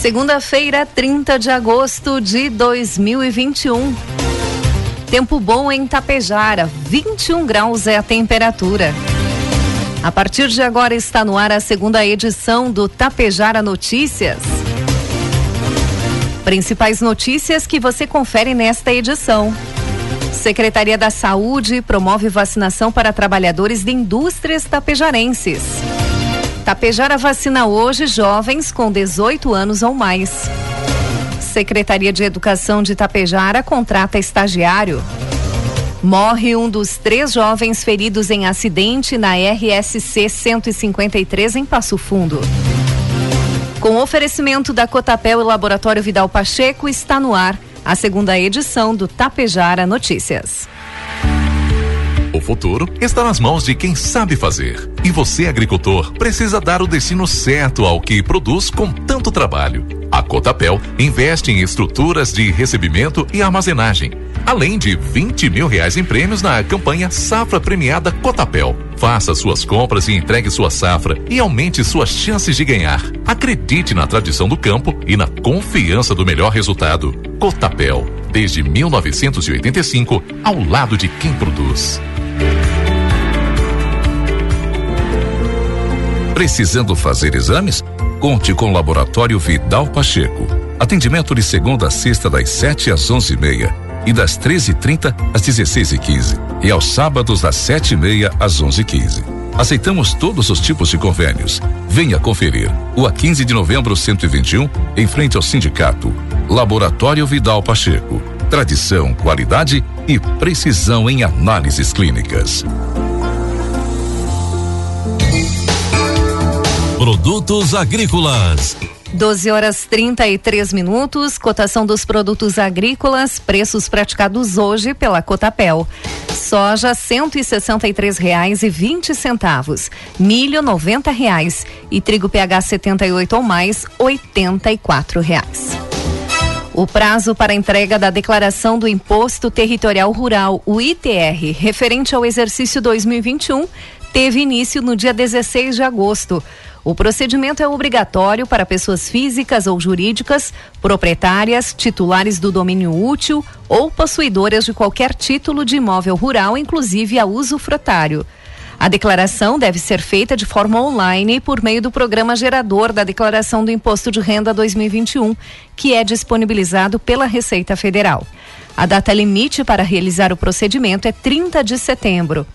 Segunda-feira, 30 de agosto de 2021. Tempo bom em Tapejara, 21 graus é a temperatura. A partir de agora está no ar a segunda edição do Tapejara Notícias. Principais notícias que você confere nesta edição. Secretaria da Saúde promove vacinação para trabalhadores de indústrias tapejarenses. Tapejara vacina hoje jovens com 18 anos ou mais. Secretaria de Educação de Tapejara contrata estagiário. Morre um dos três jovens feridos em acidente na RSC 153 em Passo Fundo. Com oferecimento da Cotapel e Laboratório Vidal Pacheco, está no ar a segunda edição do Tapejara Notícias. O futuro está nas mãos de quem sabe fazer. E você, agricultor, precisa dar o destino certo ao que produz com tanto trabalho. A Cotapel investe em estruturas de recebimento e armazenagem, além de 20 mil reais em prêmios na campanha Safra Premiada Cotapel. Faça suas compras e entregue sua safra e aumente suas chances de ganhar. Acredite na tradição do campo e na confiança do melhor resultado. Cotapel, desde 1985, ao lado de quem produz. Precisando fazer exames? Conte com o Laboratório Vidal Pacheco. Atendimento de segunda a sexta das 7 às onze e meia e das 13h30 às 16 e 15 e aos sábados das 7 e meia às 11 e 15 Aceitamos todos os tipos de convênios. Venha conferir. O a 15 de novembro 121, em frente ao sindicato. Laboratório Vidal Pacheco. Tradição, qualidade e precisão em análises clínicas. Produtos agrícolas. 12 horas 33 minutos, cotação dos produtos agrícolas, preços praticados hoje pela Cotapel. Soja cento e sessenta e três reais e vinte centavos, milho noventa reais e trigo PH 78 ou mais oitenta e quatro reais. O prazo para entrega da declaração do Imposto Territorial Rural, o ITR, referente ao exercício 2021, teve início no dia 16 de agosto. O procedimento é obrigatório para pessoas físicas ou jurídicas, proprietárias, titulares do domínio útil ou possuidoras de qualquer título de imóvel rural, inclusive a uso frutário. A declaração deve ser feita de forma online por meio do programa gerador da Declaração do Imposto de Renda 2021, que é disponibilizado pela Receita Federal. A data limite para realizar o procedimento é 30 de setembro.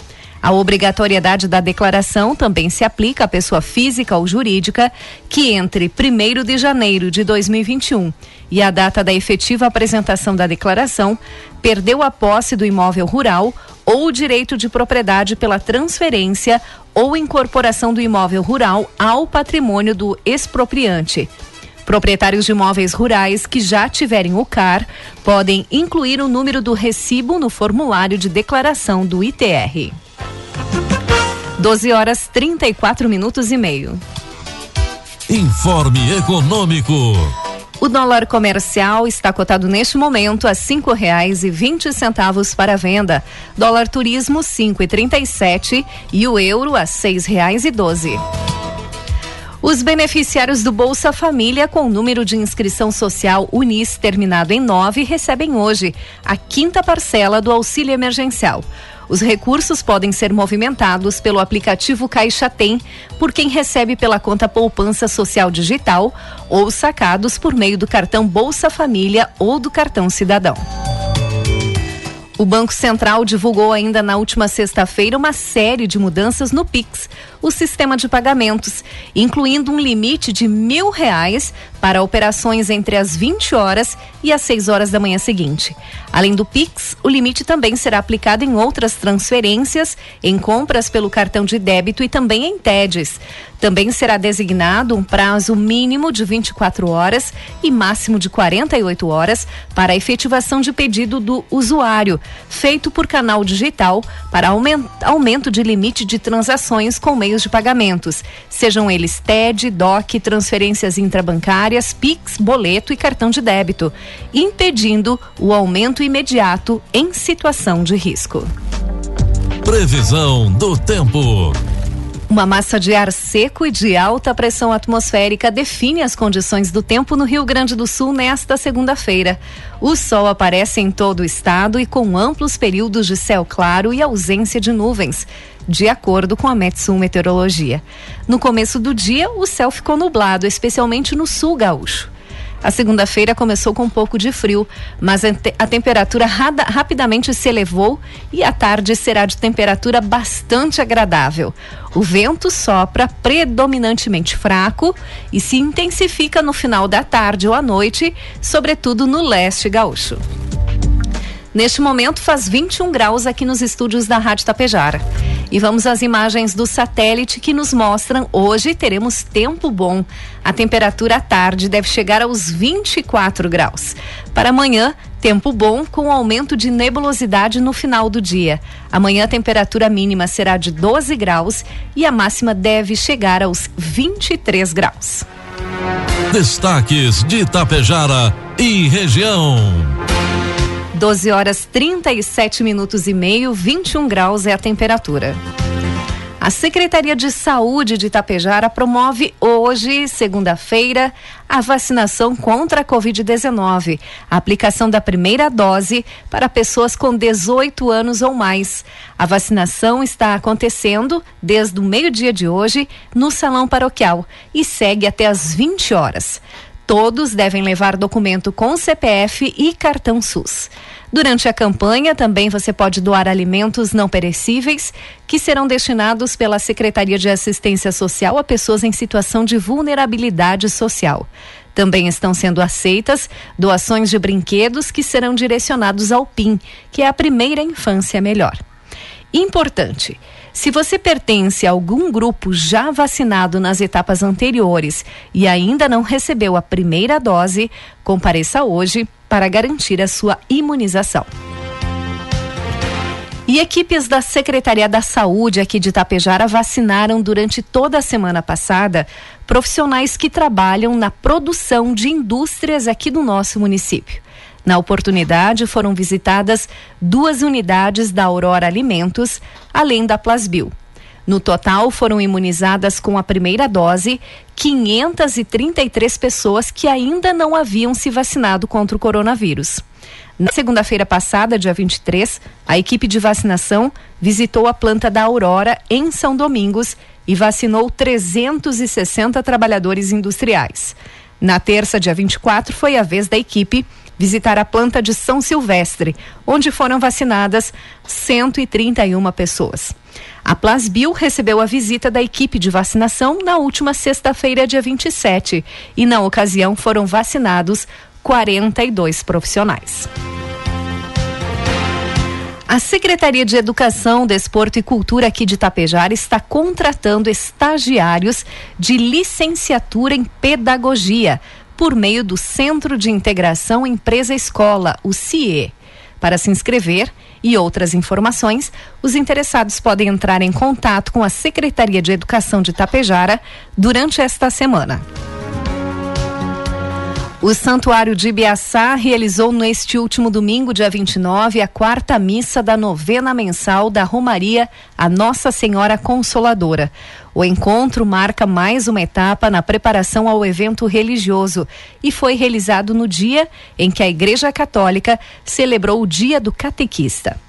A obrigatoriedade da declaração também se aplica à pessoa física ou jurídica que entre 1 de janeiro de 2021 e a data da efetiva apresentação da declaração perdeu a posse do imóvel rural ou o direito de propriedade pela transferência ou incorporação do imóvel rural ao patrimônio do expropriante. Proprietários de imóveis rurais que já tiverem o CAR podem incluir o número do recibo no formulário de declaração do ITR. 12 horas 34 minutos e meio. Informe Econômico. O dólar comercial está cotado neste momento a cinco reais e vinte centavos para venda. Dólar turismo cinco e trinta e sete e o euro a seis reais e doze. Os beneficiários do Bolsa Família com número de inscrição social Unis terminado em nove recebem hoje a quinta parcela do auxílio emergencial. Os recursos podem ser movimentados pelo aplicativo Caixa Tem por quem recebe pela conta Poupança Social Digital ou sacados por meio do cartão Bolsa Família ou do cartão Cidadão. O Banco Central divulgou ainda na última sexta-feira uma série de mudanças no Pix. O sistema de pagamentos, incluindo um limite de mil reais para operações entre as 20 horas e as 6 horas da manhã seguinte. Além do Pix, o limite também será aplicado em outras transferências, em compras pelo cartão de débito e também em TEDs. Também será designado um prazo mínimo de 24 horas e máximo de 48 horas para a efetivação de pedido do usuário, feito por canal digital para aumento de limite de transações com meios de pagamentos, sejam eles TED, DOC, transferências intrabancárias, PIX, boleto e cartão de débito, impedindo o aumento imediato em situação de risco. Previsão do tempo. Uma massa de ar seco e de alta pressão atmosférica define as condições do tempo no Rio Grande do Sul nesta segunda-feira. O sol aparece em todo o estado e com amplos períodos de céu claro e ausência de nuvens, de acordo com a Metsul Meteorologia. No começo do dia, o céu ficou nublado, especialmente no sul gaúcho. A segunda-feira começou com um pouco de frio, mas a temperatura rapidamente se elevou e a tarde será de temperatura bastante agradável. O vento sopra predominantemente fraco e se intensifica no final da tarde ou à noite, sobretudo no leste gaúcho. Neste momento faz 21 graus aqui nos estúdios da Rádio Tapejara. E vamos às imagens do satélite que nos mostram hoje teremos tempo bom. A temperatura à tarde deve chegar aos 24 graus. Para amanhã, tempo bom com aumento de nebulosidade no final do dia. Amanhã a temperatura mínima será de 12 graus e a máxima deve chegar aos 23 graus. Destaques de Itapejara e região. 12 horas 37 minutos e meio, 21 graus é a temperatura. A Secretaria de Saúde de Itapejara promove hoje, segunda-feira, a vacinação contra a Covid-19, a aplicação da primeira dose para pessoas com 18 anos ou mais. A vacinação está acontecendo desde o meio-dia de hoje no Salão Paroquial e segue até às 20 horas. Todos devem levar documento com CPF e cartão SUS. Durante a campanha, também você pode doar alimentos não perecíveis que serão destinados pela Secretaria de Assistência Social a pessoas em situação de vulnerabilidade social. Também estão sendo aceitas doações de brinquedos que serão direcionados ao PIN, que é a primeira infância melhor. Importante. Se você pertence a algum grupo já vacinado nas etapas anteriores e ainda não recebeu a primeira dose, compareça hoje para garantir a sua imunização. E equipes da Secretaria da Saúde aqui de Itapejara vacinaram durante toda a semana passada profissionais que trabalham na produção de indústrias aqui do nosso município. Na oportunidade, foram visitadas duas unidades da Aurora Alimentos, além da Plasbil. No total, foram imunizadas com a primeira dose 533 pessoas que ainda não haviam se vacinado contra o coronavírus. Na segunda-feira passada, dia 23, a equipe de vacinação visitou a planta da Aurora em São Domingos e vacinou 360 trabalhadores industriais. Na terça, dia 24, foi a vez da equipe visitar a planta de São Silvestre, onde foram vacinadas 131 pessoas. A Plasbil recebeu a visita da equipe de vacinação na última sexta-feira, dia 27, e na ocasião foram vacinados 42 profissionais. A Secretaria de Educação, Desporto e Cultura aqui de Tapejara está contratando estagiários de licenciatura em pedagogia por meio do Centro de Integração Empresa Escola, o CIE. Para se inscrever e outras informações, os interessados podem entrar em contato com a Secretaria de Educação de Tapejara durante esta semana. O Santuário de Ibiaçá realizou neste último domingo, dia 29, a quarta missa da novena mensal da Romaria a Nossa Senhora Consoladora. O encontro marca mais uma etapa na preparação ao evento religioso e foi realizado no dia em que a Igreja Católica celebrou o Dia do Catequista.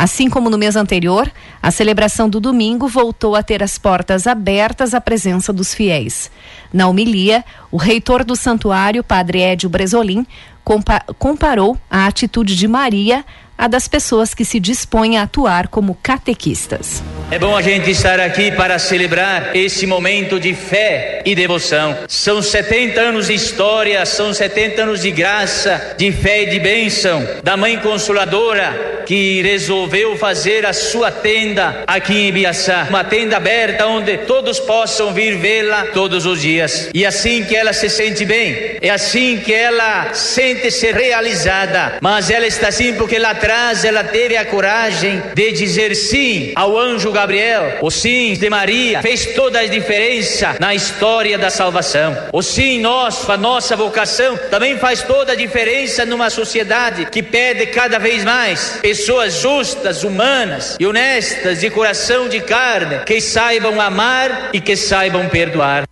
Assim como no mês anterior, a celebração do domingo voltou a ter as portas abertas à presença dos fiéis. Na homilia, o reitor do santuário, padre Edio Bresolim, compa comparou a atitude de Maria a das pessoas que se dispõem a atuar como catequistas. É bom a gente estar aqui para celebrar esse momento de fé e devoção. São 70 anos de história, são 70 anos de graça, de fé e de bênção da Mãe Consoladora que resolveu fazer a sua tenda aqui em Ibiaçá, uma tenda aberta onde todos possam vir vê-la todos os dias. E assim que ela se sente bem, é assim que ela sente ser realizada. Mas ela está assim porque lá atrás ela teve a coragem de dizer sim ao anjo Gabriel, o sim de Maria fez toda a diferença na história da salvação. O sim nosso, a nossa vocação, também faz toda a diferença numa sociedade que pede cada vez mais pessoas justas, humanas e honestas, de coração de carne, que saibam amar e que saibam perdoar.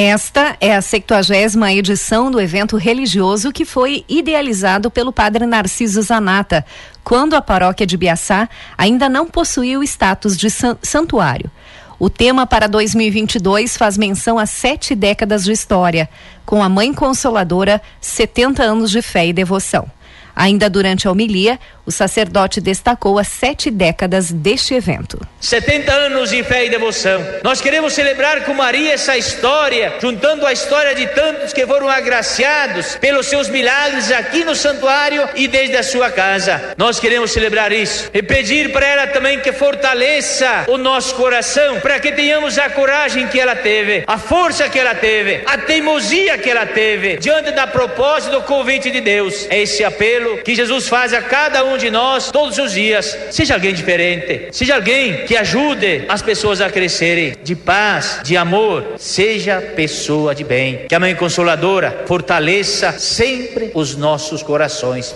Esta é a 70 edição do evento religioso que foi idealizado pelo padre Narciso Zanata, quando a paróquia de Biaçá ainda não possuía o status de santuário. O tema para 2022 faz menção a sete décadas de história, com a Mãe Consoladora, 70 anos de fé e devoção. Ainda durante a homilia, o sacerdote destacou as sete décadas deste evento. 70 anos de fé e devoção. Nós queremos celebrar com Maria essa história, juntando a história de tantos que foram agraciados pelos seus milagres aqui no santuário e desde a sua casa. Nós queremos celebrar isso e pedir para ela também que fortaleça o nosso coração, para que tenhamos a coragem que ela teve, a força que ela teve, a teimosia que ela teve diante da proposta do convite de Deus. É esse apelo apelo que Jesus faz a cada um de nós todos os dias. Seja alguém diferente, seja alguém que ajude as pessoas a crescerem de paz, de amor. Seja pessoa de bem. Que a Mãe Consoladora fortaleça sempre os nossos corações.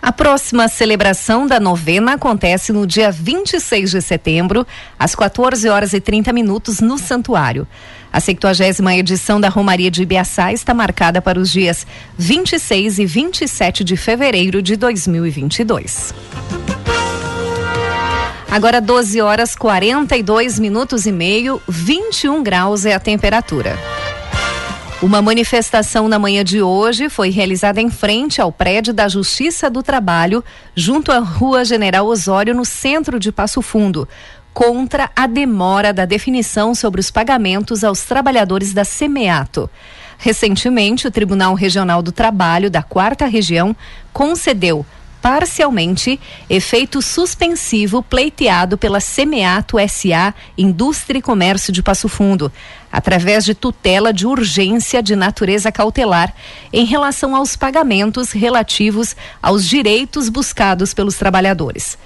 A próxima celebração da novena acontece no dia 26 de setembro, às 14 horas e 30 minutos, no Santuário. A 70 edição da Romaria de Ibiaçá está marcada para os dias 26 e 27 de fevereiro de 2022. Agora 12 horas 42 minutos e meio, 21 graus é a temperatura. Uma manifestação na manhã de hoje foi realizada em frente ao prédio da Justiça do Trabalho, junto à Rua General Osório, no centro de Passo Fundo, contra a demora da definição sobre os pagamentos aos trabalhadores da Semeato. Recentemente, o Tribunal Regional do Trabalho da Quarta Região concedeu parcialmente efeito suspensivo pleiteado pela Semeato SA Indústria e Comércio de Passo Fundo, através de tutela de urgência de natureza cautelar em relação aos pagamentos relativos aos direitos buscados pelos trabalhadores.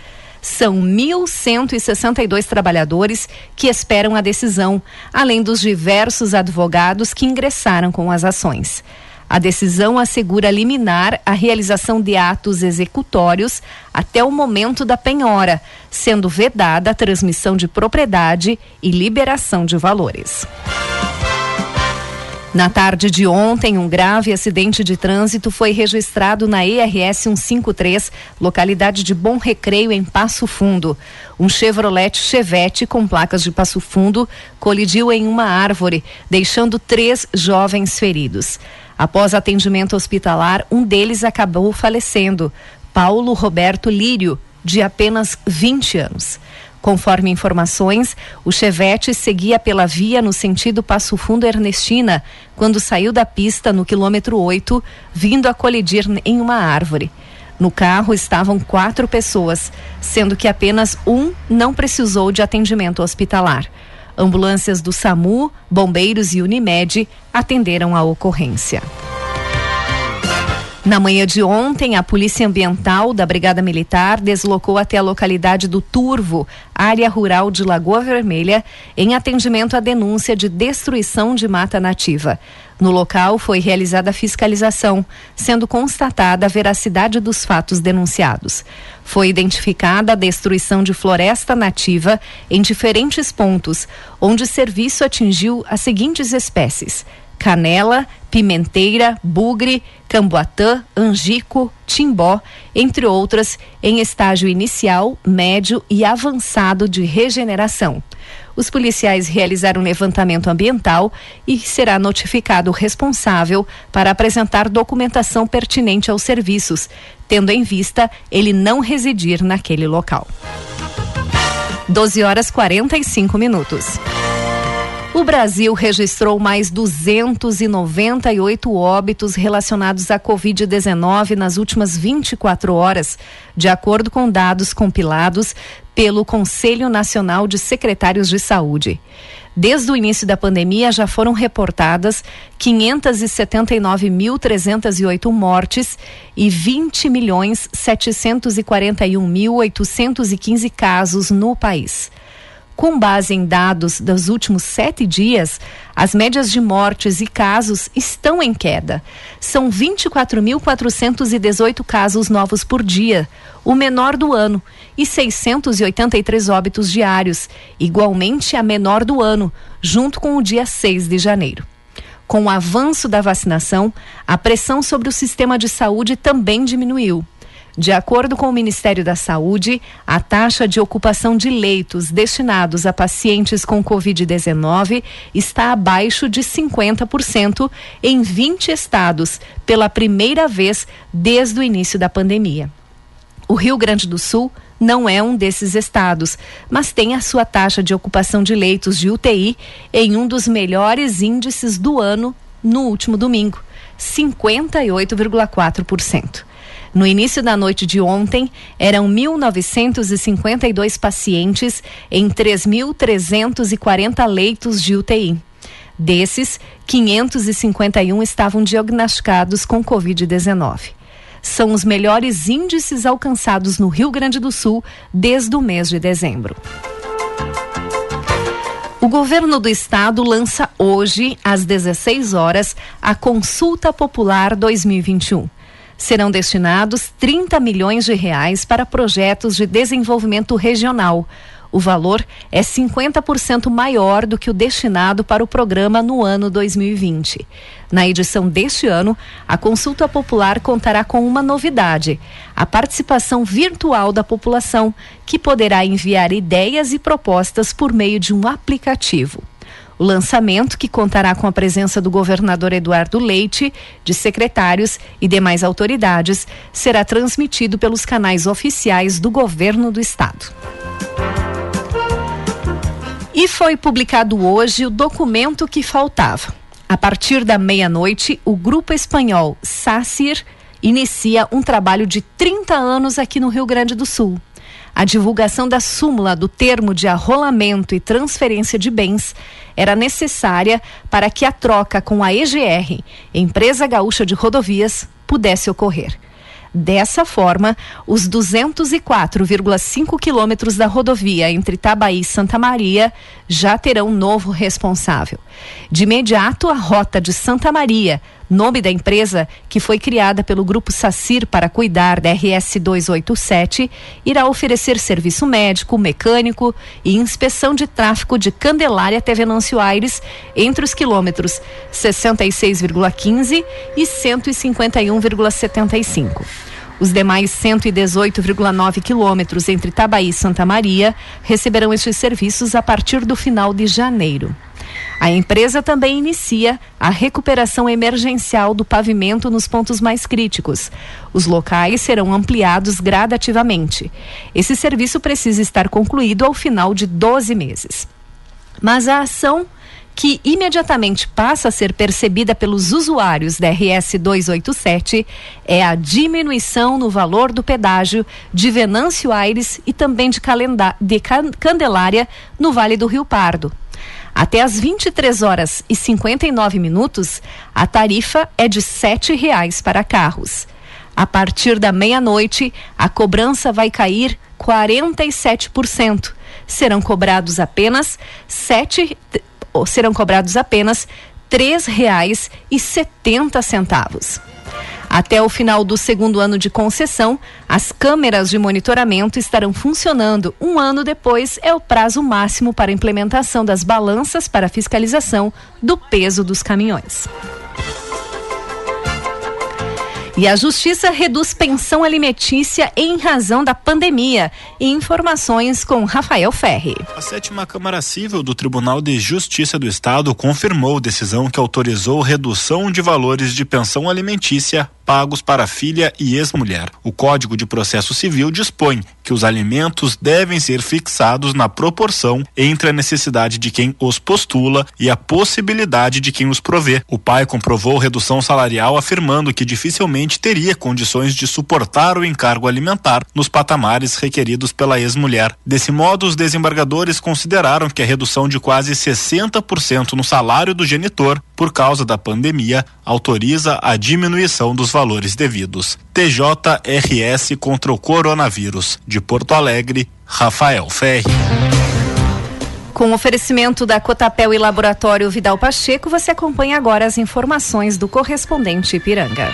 São 1.162 trabalhadores que esperam a decisão, além dos diversos advogados que ingressaram com as ações. A decisão assegura liminar a realização de atos executórios até o momento da penhora, sendo vedada a transmissão de propriedade e liberação de valores. Na tarde de ontem, um grave acidente de trânsito foi registrado na ERS 153, localidade de Bom Recreio, em Passo Fundo. Um Chevrolet Chevette com placas de Passo Fundo colidiu em uma árvore, deixando três jovens feridos. Após atendimento hospitalar, um deles acabou falecendo, Paulo Roberto Lírio, de apenas 20 anos. Conforme informações, o Chevette seguia pela via no sentido Passo Fundo Ernestina, quando saiu da pista no quilômetro 8, vindo a colidir em uma árvore. No carro estavam quatro pessoas, sendo que apenas um não precisou de atendimento hospitalar. Ambulâncias do SAMU, bombeiros e Unimed atenderam a ocorrência. Na manhã de ontem, a Polícia Ambiental da Brigada Militar deslocou até a localidade do Turvo, área rural de Lagoa Vermelha, em atendimento à denúncia de destruição de mata nativa. No local foi realizada a fiscalização, sendo constatada a veracidade dos fatos denunciados. Foi identificada a destruição de floresta nativa em diferentes pontos, onde o serviço atingiu as seguintes espécies: canela, pimenteira, bugre, camboatã, angico, timbó, entre outras, em estágio inicial, médio e avançado de regeneração. os policiais realizaram um levantamento ambiental e será notificado o responsável para apresentar documentação pertinente aos serviços, tendo em vista ele não residir naquele local. 12 horas 45 minutos. O Brasil registrou mais 298 óbitos relacionados à Covid-19 nas últimas 24 horas, de acordo com dados compilados pelo Conselho Nacional de Secretários de Saúde. Desde o início da pandemia já foram reportadas 579.308 mortes e 20 milhões 741.815 casos no país. Com base em dados dos últimos sete dias, as médias de mortes e casos estão em queda. São 24.418 casos novos por dia, o menor do ano, e 683 óbitos diários, igualmente a menor do ano, junto com o dia 6 de janeiro. Com o avanço da vacinação, a pressão sobre o sistema de saúde também diminuiu. De acordo com o Ministério da Saúde, a taxa de ocupação de leitos destinados a pacientes com Covid-19 está abaixo de 50% em 20 estados, pela primeira vez desde o início da pandemia. O Rio Grande do Sul não é um desses estados, mas tem a sua taxa de ocupação de leitos de UTI em um dos melhores índices do ano no último domingo, 58,4%. No início da noite de ontem, eram 1.952 pacientes em 3.340 leitos de UTI. Desses, 551 estavam diagnosticados com Covid-19. São os melhores índices alcançados no Rio Grande do Sul desde o mês de dezembro. O governo do estado lança hoje, às 16 horas, a Consulta Popular 2021 serão destinados 30 milhões de reais para projetos de desenvolvimento regional. O valor é 50% maior do que o destinado para o programa no ano 2020. Na edição deste ano, a consulta popular contará com uma novidade: a participação virtual da população, que poderá enviar ideias e propostas por meio de um aplicativo. O lançamento, que contará com a presença do governador Eduardo Leite, de secretários e demais autoridades, será transmitido pelos canais oficiais do governo do estado. E foi publicado hoje o documento que faltava. A partir da meia-noite, o grupo espanhol SACIR inicia um trabalho de 30 anos aqui no Rio Grande do Sul. A divulgação da súmula do termo de arrolamento e transferência de bens era necessária para que a troca com a EGR, Empresa Gaúcha de Rodovias, pudesse ocorrer. Dessa forma, os 204,5 quilômetros da rodovia entre Itabaí e Santa Maria já terão novo responsável. De imediato, a rota de Santa Maria, nome da empresa que foi criada pelo Grupo Sacir para cuidar da RS 287, irá oferecer serviço médico, mecânico e inspeção de tráfego de Candelária até Venâncio Aires entre os quilômetros 66,15 e 151,75. Os demais 118,9 quilômetros entre Tabaí e Santa Maria receberão estes serviços a partir do final de janeiro. A empresa também inicia a recuperação emergencial do pavimento nos pontos mais críticos. Os locais serão ampliados gradativamente. Esse serviço precisa estar concluído ao final de 12 meses. Mas a ação que imediatamente passa a ser percebida pelos usuários da RS 287 é a diminuição no valor do pedágio de Venâncio Aires e também de, de Candelária no Vale do Rio Pardo. Até às 23 horas e 59 minutos, a tarifa é de R$ 7,00 para carros. A partir da meia-noite, a cobrança vai cair 47%. Serão cobrados apenas sete serão cobrados apenas R$ 3,70. Até o final do segundo ano de concessão, as câmeras de monitoramento estarão funcionando. Um ano depois é o prazo máximo para implementação das balanças para fiscalização do peso dos caminhões. E a Justiça reduz pensão alimentícia em razão da pandemia. Informações com Rafael Ferri. A sétima Câmara Civil do Tribunal de Justiça do Estado confirmou decisão que autorizou redução de valores de pensão alimentícia pagos para filha e ex-mulher. O Código de Processo Civil dispõe que os alimentos devem ser fixados na proporção entre a necessidade de quem os postula e a possibilidade de quem os provê. O pai comprovou redução salarial afirmando que dificilmente teria condições de suportar o encargo alimentar nos patamares requeridos pela ex-mulher. Desse modo, os desembargadores consideraram que a redução de quase 60% no salário do genitor por causa da pandemia autoriza a diminuição dos valores devidos. TJRS contra o coronavírus. De Porto Alegre, Rafael Ferri. Com oferecimento da Cotapel e Laboratório Vidal Pacheco, você acompanha agora as informações do correspondente Ipiranga.